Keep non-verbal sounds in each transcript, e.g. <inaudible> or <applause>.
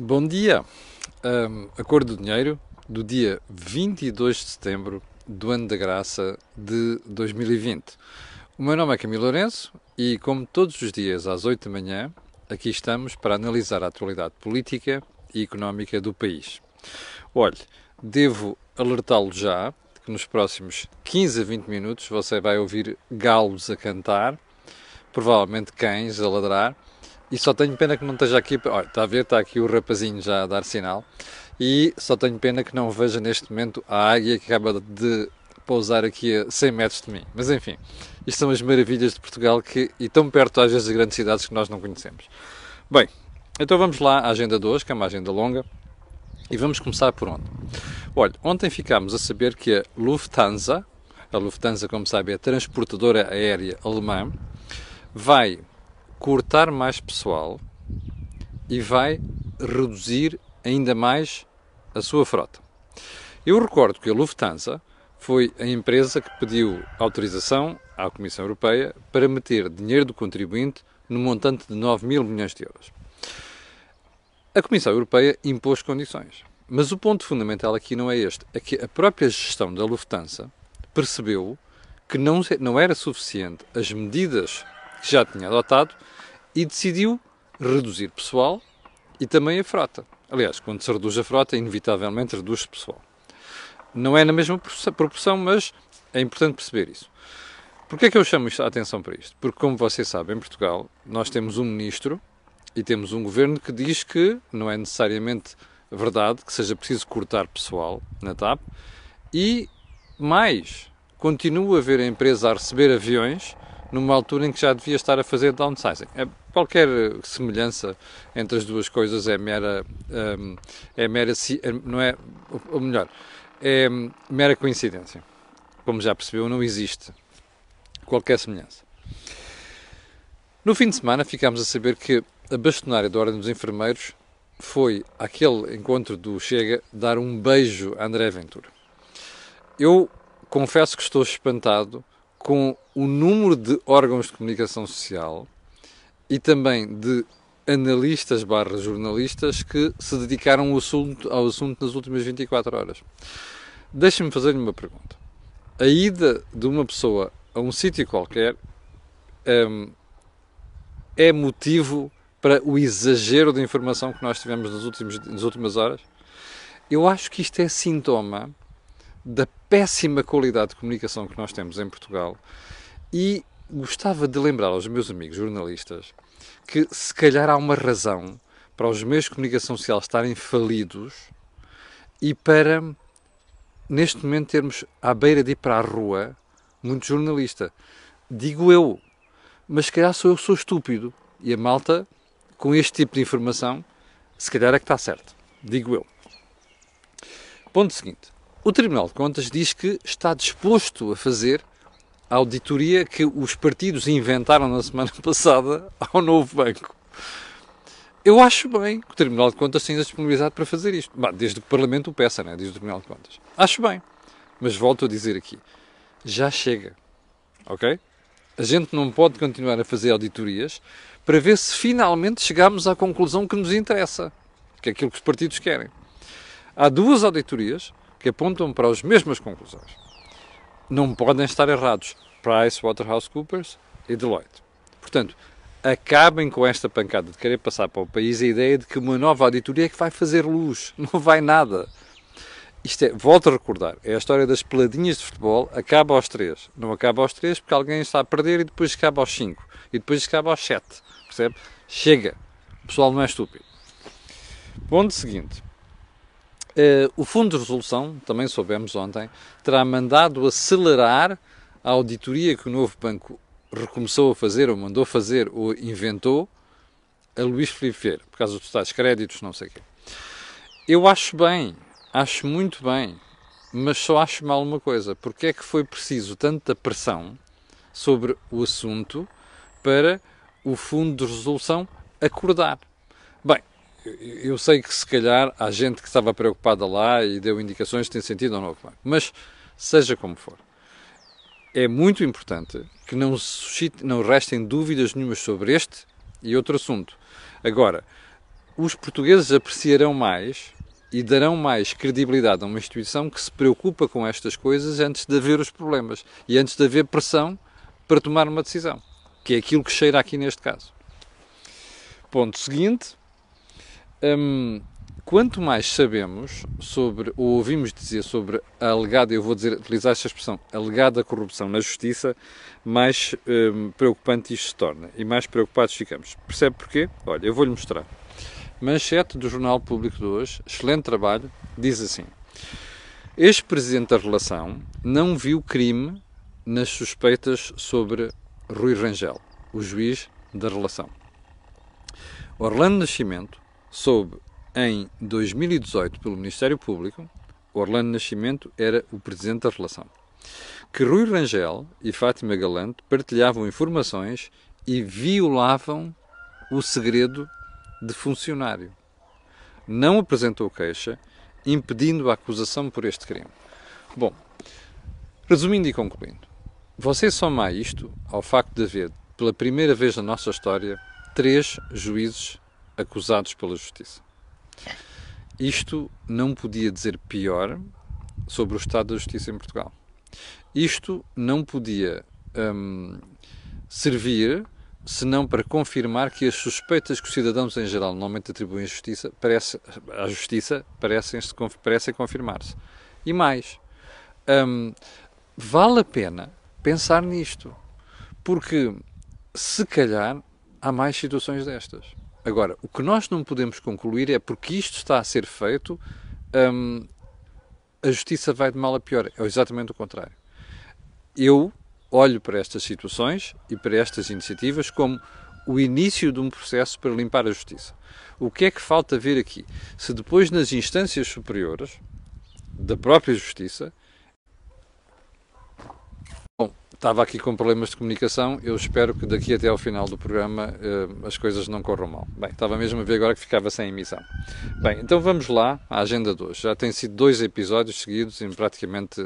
Bom dia! Um, a cor do dinheiro do dia 22 de setembro do ano da graça de 2020. O meu nome é Camilo Lourenço e, como todos os dias às 8 da manhã, aqui estamos para analisar a atualidade política e económica do país. Olhe, devo alertá-lo já que nos próximos 15 a 20 minutos você vai ouvir galos a cantar, provavelmente cães a ladrar e só tenho pena que não esteja aqui. Olha, está a ver, está aqui o rapazinho já a dar sinal. E só tenho pena que não veja neste momento a águia que acaba de pousar aqui a 100 metros de mim. Mas enfim, isto são as maravilhas de Portugal que, e tão perto às vezes das grandes cidades que nós não conhecemos. Bem, então vamos lá à agenda de hoje, que é uma agenda longa. E vamos começar por onde? Olha, ontem ficámos a saber que a Lufthansa, a Lufthansa, como sabe, é a transportadora aérea alemã, vai cortar mais pessoal e vai reduzir ainda mais a sua frota. Eu recordo que a Lufthansa foi a empresa que pediu autorização à Comissão Europeia para meter dinheiro do contribuinte no montante de 9 mil milhões de euros. A Comissão Europeia impôs condições. Mas o ponto fundamental aqui não é este, é que a própria gestão da Lufthansa percebeu que não, não era suficiente as medidas que já tinha adotado e decidiu reduzir pessoal e também a frota. Aliás, quando se reduz a frota, inevitavelmente reduz-se pessoal. Não é na mesma proporção, mas é importante perceber isso. Porquê é que eu chamo a atenção para isto? Porque, como vocês sabem, em Portugal nós temos um ministro e temos um governo que diz que não é necessariamente verdade que seja preciso cortar pessoal na TAP e, mais, continua a ver a empresa a receber aviões numa altura em que já devia estar a fazer downsizing. É, qualquer semelhança entre as duas coisas é mera, um, é mera, é, não é, ou melhor, é mera coincidência. Como já percebeu, não existe qualquer semelhança. No fim de semana ficámos a saber que a bastonária da Ordem dos Enfermeiros foi àquele encontro do Chega dar um beijo a André Ventura. Eu confesso que estou espantado com o número de órgãos de comunicação social e também de analistas barra jornalistas que se dedicaram ao assunto, ao assunto nas últimas 24 horas. Deixem-me fazer-lhe uma pergunta. A ida de uma pessoa a um sítio qualquer um, é motivo para o exagero de informação que nós tivemos nas, nas últimas horas? Eu acho que isto é sintoma da péssima qualidade de comunicação que nós temos em Portugal e gostava de lembrar aos meus amigos jornalistas que se calhar há uma razão para os meios de comunicação social estarem falidos e para neste momento termos à beira de ir para a rua muito jornalista. Digo eu, mas se calhar sou eu sou estúpido e a malta com este tipo de informação se calhar é que está certo. Digo eu. Ponto seguinte. O Tribunal de Contas diz que está disposto a fazer a auditoria que os partidos inventaram na semana <laughs> passada ao novo banco. Eu acho bem que o Tribunal de Contas tenha disponibilizado para fazer isto. Bah, desde que o Parlamento o peça, né? diz o Tribunal de Contas. Acho bem. Mas volto a dizer aqui: já chega. Ok? A gente não pode continuar a fazer auditorias para ver se finalmente chegamos à conclusão que nos interessa, que é aquilo que os partidos querem. Há duas auditorias que apontam para as mesmas conclusões. Não podem estar errados PricewaterhouseCoopers e Deloitte. Portanto, acabem com esta pancada de querer passar para o país a ideia de que uma nova auditoria é que vai fazer luz. <laughs> Não vai nada. Isto é, volto a recordar, é a história das peladinhas de futebol, acaba aos três. Não acaba aos três porque alguém está a perder e depois acaba aos cinco. E depois acaba aos sete. Percebe? Chega. O pessoal não é estúpido. Ponto seguinte. Uh, o Fundo de Resolução, também soubemos ontem, terá mandado acelerar a auditoria que o novo banco recomeçou a fazer, ou mandou fazer, ou inventou, a Luís Filipe Vieira, por causa dos tais créditos, não sei o quê. Eu acho bem, acho muito bem, mas só acho mal uma coisa. Porque é que foi preciso tanta pressão sobre o assunto para o Fundo de Resolução acordar? Eu sei que se calhar há gente que estava preocupada lá e deu indicações que tem sentido ou não, mas seja como for, é muito importante que não, suscite, não restem dúvidas nenhumas sobre este e outro assunto. Agora, os portugueses apreciarão mais e darão mais credibilidade a uma instituição que se preocupa com estas coisas antes de haver os problemas e antes de haver pressão para tomar uma decisão, que é aquilo que cheira aqui neste caso. Ponto seguinte: hum, quanto mais sabemos sobre, ou ouvimos dizer sobre a alegada, eu vou dizer, utilizar esta expressão, alegada corrupção na justiça, mais hum, preocupante isto se torna e mais preocupados ficamos. Percebe porquê? Olha, eu vou-lhe mostrar. Manchete do Jornal Público de hoje, excelente trabalho, diz assim: Ex-presidente da relação não viu crime nas suspeitas sobre Rui Rangel, o juiz da relação. Orlando Nascimento soube em 2018 pelo Ministério Público, Orlando Nascimento era o presidente da relação, que Rui Rangel e Fátima Galante partilhavam informações e violavam o segredo de funcionário. Não apresentou queixa, impedindo a acusação por este crime. Bom, resumindo e concluindo, você soma isto ao facto de haver, pela primeira vez na nossa história, três juízes acusados pela Justiça. Isto não podia dizer pior sobre o estado da Justiça em Portugal. Isto não podia hum, servir senão para confirmar que as suspeitas que os cidadãos em geral normalmente atribuem à justiça, parece, à justiça parecem, parecem confirmar-se. E mais, hum, vale a pena pensar nisto, porque se calhar há mais situações destas. Agora, o que nós não podemos concluir é porque isto está a ser feito, hum, a justiça vai de mal a pior. É exatamente o contrário. Eu olho para estas situações e para estas iniciativas como o início de um processo para limpar a justiça. O que é que falta ver aqui? Se depois nas instâncias superiores da própria justiça estava aqui com problemas de comunicação. Eu espero que daqui até ao final do programa uh, as coisas não corram mal. Bem, estava mesmo a ver agora que ficava sem emissão. Bem, então vamos lá à agenda de hoje. Já tem sido dois episódios seguidos em praticamente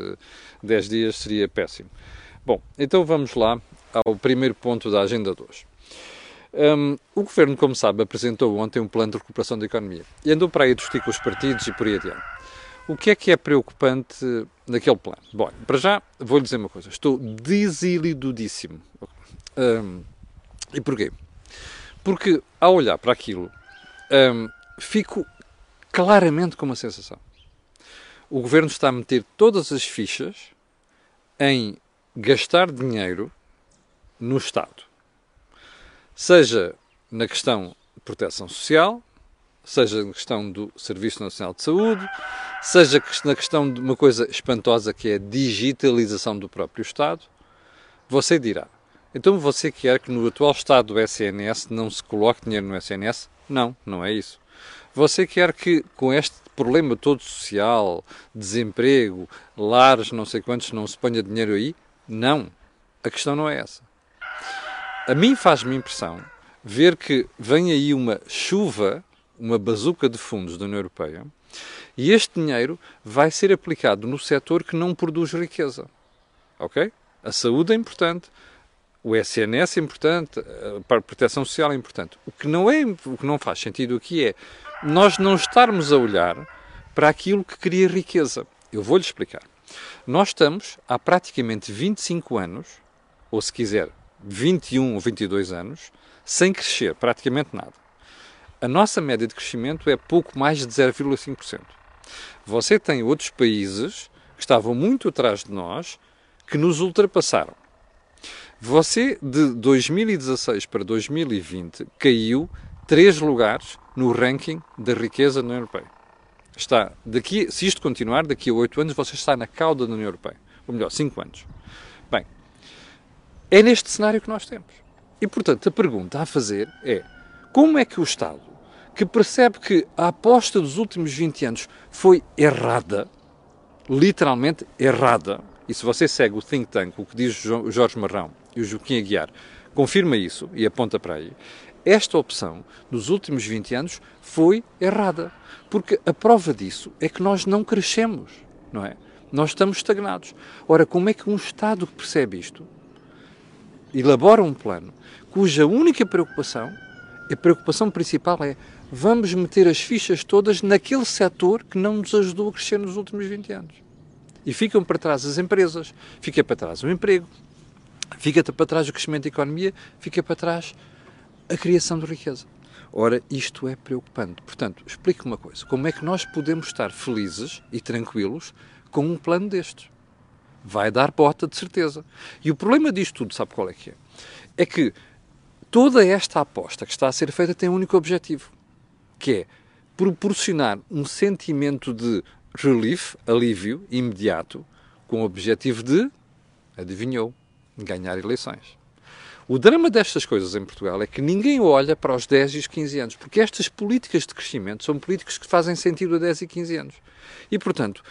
10 dias, seria péssimo. Bom, então vamos lá ao primeiro ponto da agenda de hoje. Um, o Governo, como sabe, apresentou ontem um plano de recuperação da economia e andou para aí discutir com os partidos e por aí adiante. O que é que é preocupante naquele plano? Bom, para já vou-lhe dizer uma coisa. Estou desiludidíssimo. Um, e porquê? Porque ao olhar para aquilo, um, fico claramente com uma sensação. O Governo está a meter todas as fichas em gastar dinheiro no Estado. Seja na questão de proteção social, seja na questão do Serviço Nacional de Saúde, seja na questão de uma coisa espantosa que é a digitalização do próprio Estado, você dirá, então você quer que no atual estado do SNS não se coloque dinheiro no SNS? Não, não é isso. Você quer que com este problema todo social, desemprego, lares, não sei quantos, não se ponha dinheiro aí? Não. A questão não é essa. A mim faz-me impressão ver que vem aí uma chuva, uma bazuca de fundos da União Europeia, e este dinheiro vai ser aplicado no setor que não produz riqueza. Ok? A saúde é importante, o SNS é importante, a proteção social é importante. O que não é, o que não faz sentido aqui é nós não estarmos a olhar para aquilo que cria riqueza. Eu vou-lhe explicar. Nós estamos há praticamente 25 anos, ou se quiser, 21 ou 22 anos, sem crescer praticamente nada. A nossa média de crescimento é pouco mais de 0,5%. Você tem outros países que estavam muito atrás de nós que nos ultrapassaram. Você, de 2016 para 2020, caiu três lugares no ranking da riqueza na União Europeia. Está, daqui, se isto continuar, daqui a oito anos você está na cauda da União Europeia. Ou melhor, cinco anos. Bem, é neste cenário que nós temos. E, portanto, a pergunta a fazer é como é que o Estado, que percebe que a aposta dos últimos 20 anos foi errada, literalmente errada, e se você segue o think tank, o que diz Jorge Marrão e o Joaquim Aguiar, confirma isso e aponta para aí, esta opção dos últimos 20 anos foi errada. Porque a prova disso é que nós não crescemos, não é? Nós estamos estagnados. Ora, como é que um Estado que percebe isto elabora um plano cuja única preocupação, a preocupação principal é vamos meter as fichas todas naquele setor que não nos ajudou a crescer nos últimos 20 anos. E ficam para trás as empresas, fica para trás o emprego, fica para trás o crescimento da economia, fica para trás a criação de riqueza. Ora, isto é preocupante. Portanto, explique uma coisa: como é que nós podemos estar felizes e tranquilos com um plano destes? Vai dar bota, de certeza. E o problema disto tudo, sabe qual é que é? É que toda esta aposta que está a ser feita tem um único objetivo, que é proporcionar um sentimento de relief, alívio imediato, com o objetivo de, adivinhou, ganhar eleições. O drama destas coisas em Portugal é que ninguém olha para os 10 e os 15 anos, porque estas políticas de crescimento são políticas que fazem sentido a 10 e 15 anos. E, portanto,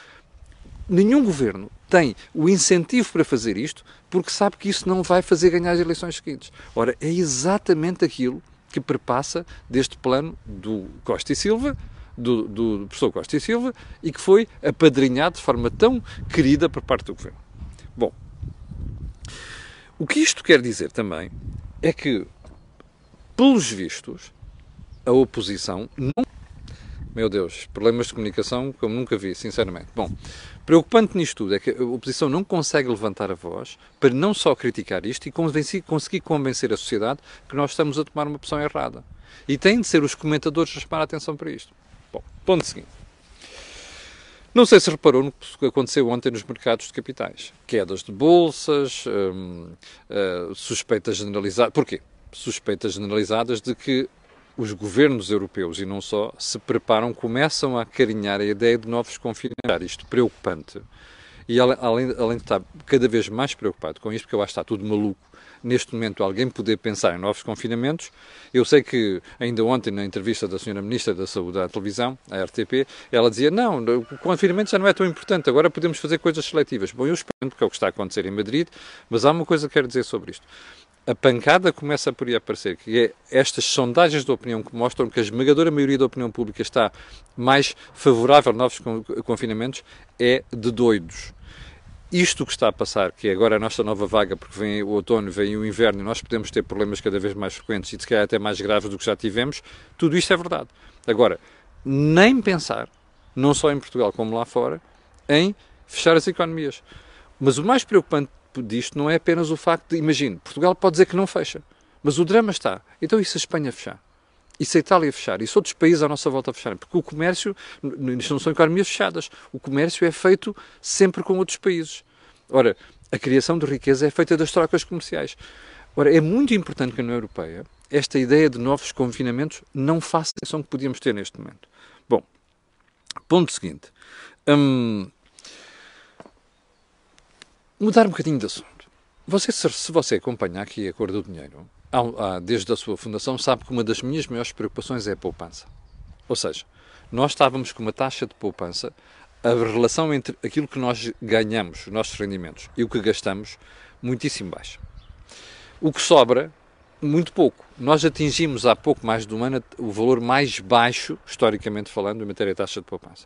nenhum governo tem o incentivo para fazer isto porque sabe que isso não vai fazer ganhar as eleições seguintes. Ora, é exatamente aquilo que perpassa deste plano do Costa e Silva, do, do professor Costa e Silva, e que foi apadrinhado de forma tão querida por parte do governo. Bom, o que isto quer dizer também é que, pelos vistos, a oposição não. Meu Deus, problemas de comunicação como nunca vi, sinceramente. Bom, preocupante nisto tudo é que a oposição não consegue levantar a voz para não só criticar isto e conseguir convencer a sociedade que nós estamos a tomar uma opção errada. E têm de ser os comentadores a chamar a atenção para isto. Bom, ponto seguinte. Não sei se reparou no que aconteceu ontem nos mercados de capitais. Quedas de bolsas, hum, uh, suspeitas generalizadas. Porquê? Suspeitas generalizadas de que os governos europeus e não só se preparam, começam a carinhar a ideia de novos confinamentos. Isto preocupante. E além, além de estar cada vez mais preocupado com isto, porque eu acho que está tudo maluco, neste momento alguém poder pensar em novos confinamentos. Eu sei que ainda ontem, na entrevista da Sra. Ministra da Saúde à televisão, à RTP, ela dizia: não, o confinamento já não é tão importante, agora podemos fazer coisas seletivas. Bom, eu espero, porque é o que está a acontecer em Madrid, mas há uma coisa que quero dizer sobre isto a pancada começa por aí a aparecer, que é estas sondagens de opinião que mostram que a esmagadora maioria da opinião pública está mais favorável a novos confinamentos, é de doidos isto que está a passar, que é agora a nossa nova vaga, porque vem o outono, vem o inverno e nós podemos ter problemas cada vez mais frequentes e se calhar até mais graves do que já tivemos, tudo isto é verdade. Agora, nem pensar, não só em Portugal como lá fora, em fechar as economias. Mas o mais preocupante disto não é apenas o facto de, imagine, Portugal pode dizer que não fecha, mas o drama está. Então e se a Espanha fechar? E se a Itália fechar? E se outros países à nossa volta fecharem? Porque o comércio, isto não são economias fechadas, o comércio é feito sempre com outros países. Ora, a criação de riqueza é feita das trocas comerciais. Ora, é muito importante que a União Europeia, esta ideia de novos confinamentos, não faça a ação que podíamos ter neste momento. Bom, ponto seguinte. Hum, mudar um bocadinho de assunto. Você, se você acompanha aqui a cor do dinheiro, desde a sua fundação, sabe que uma das minhas maiores preocupações é a poupança. Ou seja, nós estávamos com uma taxa de poupança, a relação entre aquilo que nós ganhamos, os nossos rendimentos, e o que gastamos, muitíssimo baixa. O que sobra, muito pouco. Nós atingimos há pouco mais de um ano o valor mais baixo, historicamente falando, em matéria de taxa de poupança.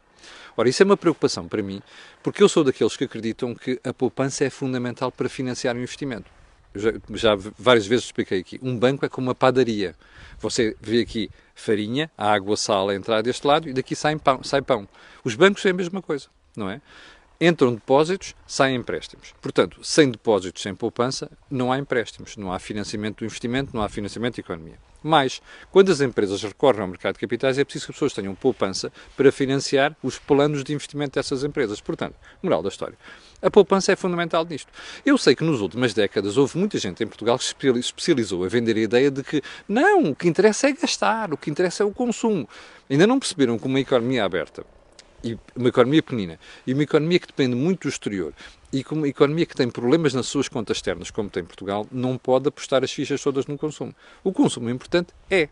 Ora, isso é uma preocupação para mim, porque eu sou daqueles que acreditam que a poupança é fundamental para financiar o investimento já, já várias vezes expliquei aqui, um banco é como uma padaria. Você vê aqui farinha, água, sal a entrar deste lado e daqui sai pão, sai pão. Os bancos é a mesma coisa, não é? Entram depósitos, saem empréstimos. Portanto, sem depósitos, sem poupança, não há empréstimos, não há financiamento do investimento, não há financiamento da economia. Mas, quando as empresas recorrem ao mercado de capitais, é preciso que as pessoas tenham poupança para financiar os planos de investimento dessas empresas. Portanto, moral da história. A poupança é fundamental nisto. Eu sei que nas últimas décadas houve muita gente em Portugal que se especializou a vender a ideia de que não, o que interessa é gastar, o que interessa é o consumo. Ainda não perceberam que uma economia aberta e uma economia pequenina e uma economia que depende muito do exterior e com uma economia que tem problemas nas suas contas externas, como tem Portugal, não pode apostar as fichas todas no consumo. O consumo importante é.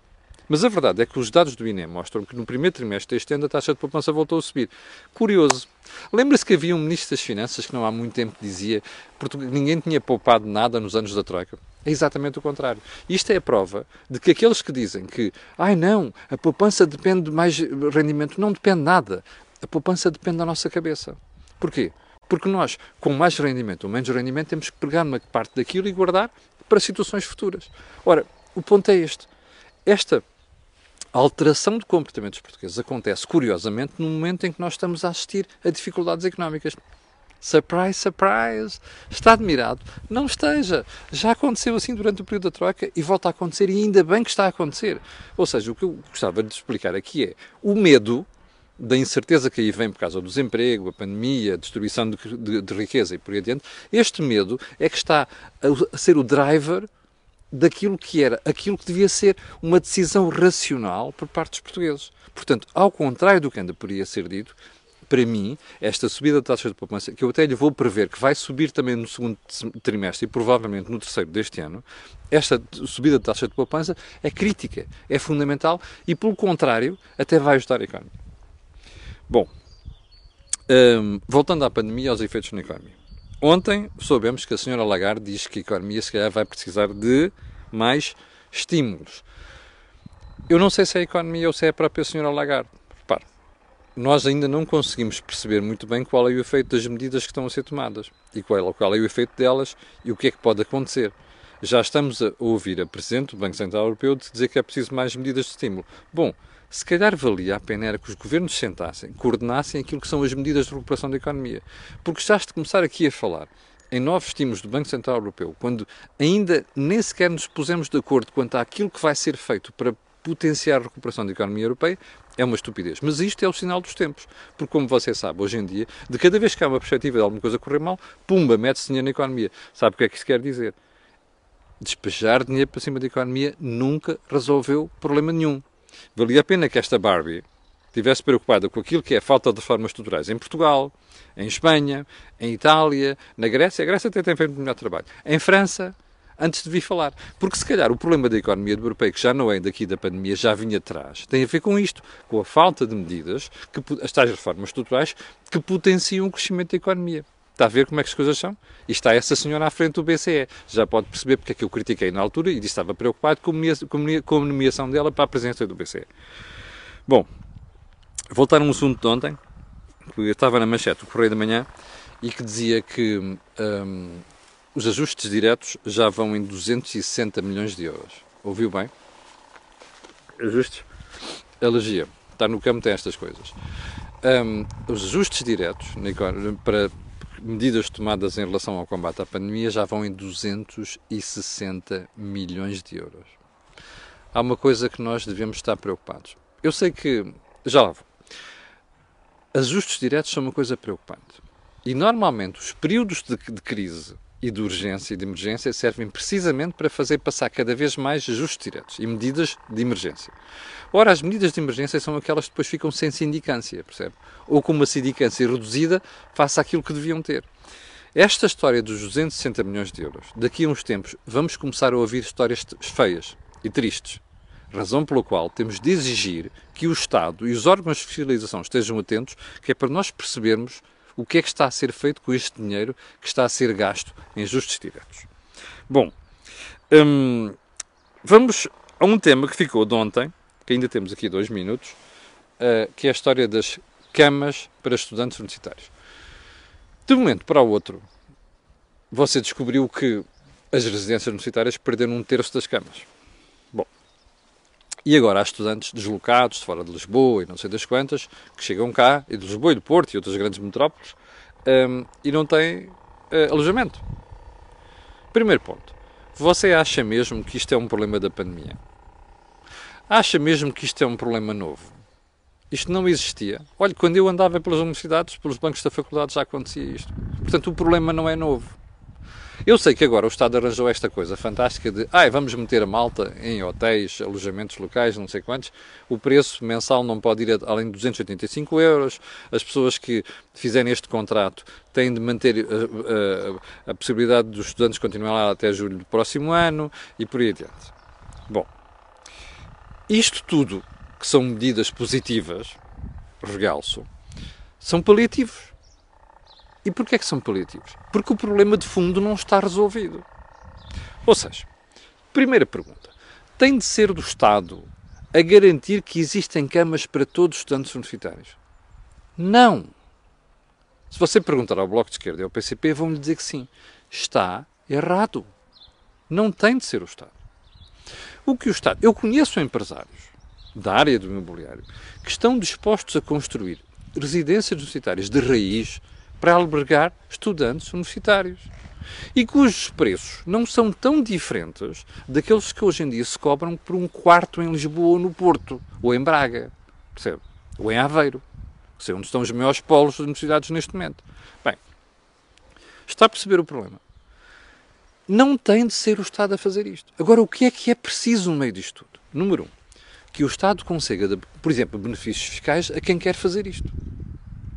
Mas a verdade é que os dados do INE mostram que no primeiro trimestre deste ano a taxa de poupança voltou a subir. Curioso. Lembra-se que havia um ministro das Finanças que não há muito tempo dizia que ninguém tinha poupado nada nos anos da Troika? É exatamente o contrário. Isto é a prova de que aqueles que dizem que, ai não, a poupança depende de mais rendimento, não depende nada. A poupança depende da nossa cabeça. Porquê? Porque nós, com mais rendimento ou menos rendimento, temos que pegar uma parte daquilo e guardar para situações futuras. Ora, o ponto é este. Esta alteração de comportamentos portugueses acontece, curiosamente, no momento em que nós estamos a assistir a dificuldades económicas. Surprise, surprise! Está admirado? Não esteja. Já aconteceu assim durante o período da Troika e volta a acontecer, e ainda bem que está a acontecer. Ou seja, o que eu gostava de explicar aqui é o medo da incerteza que aí vem por causa do desemprego, a pandemia, a destruição de, de, de riqueza e por aí adiante. Este medo é que está a, a ser o driver daquilo que era, aquilo que devia ser uma decisão racional por parte dos portugueses. Portanto, ao contrário do que ainda poderia ser dito, para mim, esta subida da taxa de poupança, que eu até lhe vou prever que vai subir também no segundo trimestre e provavelmente no terceiro deste ano, esta subida da taxa de poupança é crítica, é fundamental e, pelo contrário, até vai ajudar a economia. Bom, um, voltando à pandemia e aos efeitos na economia. Ontem soubemos que a senhora Lagarde diz que a economia se calhar vai precisar de mais estímulos. Eu não sei se é a economia ou se é a própria senhora Lagarde nós ainda não conseguimos perceber muito bem qual é o efeito das medidas que estão a ser tomadas e qual, qual é o efeito delas e o que é que pode acontecer. Já estamos a ouvir a Presidente do Banco Central Europeu dizer que é preciso mais medidas de estímulo. Bom, se calhar valia a pena era que os governos sentassem, coordenassem aquilo que são as medidas de recuperação da economia. Porque já de começar aqui a falar em novos estímulos do Banco Central Europeu, quando ainda nem sequer nos pusemos de acordo quanto àquilo que vai ser feito para potenciar a recuperação da economia europeia, é uma estupidez. Mas isto é o sinal dos tempos. Porque, como você sabe, hoje em dia, de cada vez que há uma perspectiva de alguma coisa correr mal, pumba, mete-se dinheiro na economia. Sabe o que é que isso quer dizer? Despejar dinheiro para cima da economia nunca resolveu problema nenhum. Valia a pena que esta Barbie estivesse preocupada com aquilo que é a falta de reformas estruturais em Portugal, em Espanha, em Itália, na Grécia. A Grécia até tem feito melhor trabalho. Em França, antes de vir falar. Porque se calhar o problema da economia europeia, que já não é daqui da pandemia, já vinha atrás, tem a ver com isto, com a falta de medidas, que, as tais reformas estruturais, que potenciam o crescimento da economia. Está a ver como é que as coisas são? E está essa senhora à frente do BCE. Já pode perceber porque é que eu critiquei na altura e disse que estava preocupado com a nomeação dela para a presença do BCE. Bom, voltar a um assunto de ontem, que eu estava na manchete do Correio da Manhã e que dizia que hum, os ajustes diretos já vão em 260 milhões de euros. Ouviu bem? Ajustes? Alergia. Está no campo, tem estas coisas. Um, os ajustes diretos para medidas tomadas em relação ao combate à pandemia já vão em 260 milhões de euros. Há uma coisa que nós devemos estar preocupados. Eu sei que. Já lá vou. Ajustes diretos são uma coisa preocupante. E normalmente os períodos de, de crise e de urgência e de emergência servem precisamente para fazer passar cada vez mais ajustes diretos e medidas de emergência. Ora, as medidas de emergência são aquelas que depois ficam sem sindicância, percebe? Ou com uma sindicância reduzida face àquilo que deviam ter. Esta história dos 260 milhões de euros, daqui a uns tempos vamos começar a ouvir histórias feias e tristes. Razão pela qual temos de exigir que o Estado e os órgãos de fiscalização estejam atentos, que é para nós percebermos o que é que está a ser feito com este dinheiro que está a ser gasto em ajustes diretos. Bom, hum, vamos a um tema que ficou de ontem, que ainda temos aqui dois minutos, uh, que é a história das camas para estudantes universitários. De um momento para o outro, você descobriu que as residências universitárias perderam um terço das camas. E agora há estudantes deslocados de fora de Lisboa e não sei das quantas, que chegam cá, e de Lisboa e do Porto e outras grandes metrópoles, um, e não têm uh, alojamento. Primeiro ponto. Você acha mesmo que isto é um problema da pandemia? Acha mesmo que isto é um problema novo? Isto não existia. Olha, quando eu andava pelas universidades, pelos bancos da faculdade, já acontecia isto. Portanto, o problema não é novo. Eu sei que agora o Estado arranjou esta coisa fantástica de ah, vamos meter a malta em hotéis, alojamentos locais, não sei quantos, o preço mensal não pode ir além de 285 euros, as pessoas que fizerem este contrato têm de manter a, eh, a, eh, a possibilidade dos estudantes continuarem lá até julho do próximo ano e por aí adiante. Bom, isto tudo, que são medidas positivas, regalço, são paliativos. E porquê é que são paliativos? Porque o problema de fundo não está resolvido. Ou seja, primeira pergunta: tem de ser do Estado a garantir que existem camas para todos os estudantes universitários? Não. Se você perguntar ao Bloco de Esquerda e ao PCP, vão lhe dizer que sim. Está errado. Não tem de ser o Estado. O que o Estado. Eu conheço empresários da área do imobiliário que estão dispostos a construir residências universitárias de raiz para albergar estudantes universitários e cujos preços não são tão diferentes daqueles que hoje em dia se cobram por um quarto em Lisboa ou no Porto, ou em Braga, percebe? Ou em Aveiro, que é onde estão os maiores polos das universidades neste momento. Bem, está a perceber o problema. Não tem de ser o Estado a fazer isto. Agora, o que é que é preciso no meio disto tudo? Número um, que o Estado consiga, por exemplo, benefícios fiscais a quem quer fazer isto.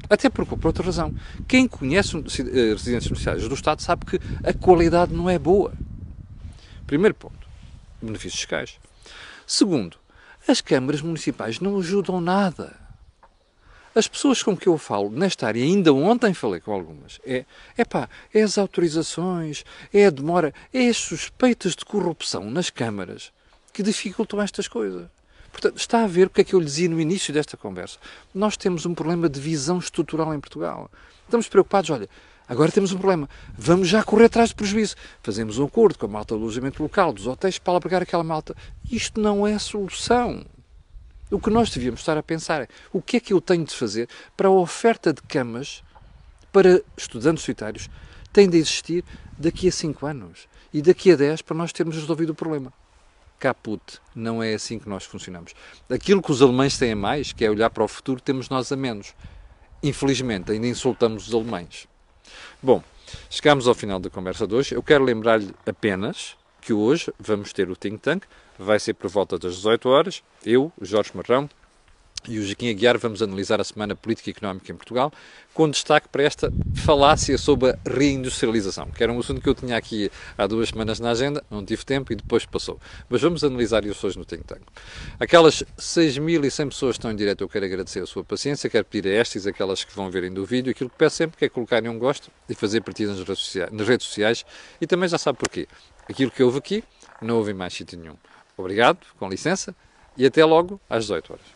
Até por outra razão, quem conhece eh, residências sociais do Estado sabe que a qualidade não é boa. Primeiro ponto, benefícios fiscais. Segundo, as câmaras municipais não ajudam nada. As pessoas com que eu falo nesta área, ainda ontem falei com algumas, é, é pá, é as autorizações, é a demora, é as suspeitas de corrupção nas câmaras que dificultam estas coisas. Portanto, está a ver o que é que eu lhe dizia no início desta conversa. Nós temos um problema de visão estrutural em Portugal. Estamos preocupados, olha, agora temos um problema. Vamos já correr atrás de prejuízo. Fazemos um acordo com a malta do alojamento local, dos hotéis, para albergar aquela malta. Isto não é solução. O que nós devíamos estar a pensar é o que é que eu tenho de fazer para a oferta de camas para estudantes solitários tem de existir daqui a 5 anos e daqui a 10 para nós termos resolvido o problema caput. Não é assim que nós funcionamos. Aquilo que os alemães têm a mais, que é olhar para o futuro, temos nós a menos. Infelizmente, ainda insultamos os alemães. Bom, chegamos ao final da conversa de hoje. Eu quero lembrar-lhe apenas que hoje vamos ter o Think Tank. Vai ser por volta das 18 horas. Eu, Jorge Marrão, e o Joaquim Aguiar vamos analisar a Semana Política e Económica em Portugal, com destaque para esta falácia sobre a reindustrialização, que era um assunto que eu tinha aqui há duas semanas na agenda, não tive tempo e depois passou. Mas vamos analisar isso hoje no Think Tank. Aquelas 6.100 pessoas que estão em direto, eu quero agradecer a sua paciência, quero pedir a estas, aquelas que vão verem do vídeo, aquilo que peço sempre que é colocarem um gosto e fazer partida nas redes sociais, nas redes sociais e também já sabe porquê. Aquilo que houve aqui, não houve em mais sítio nenhum. Obrigado, com licença, e até logo às 18 horas.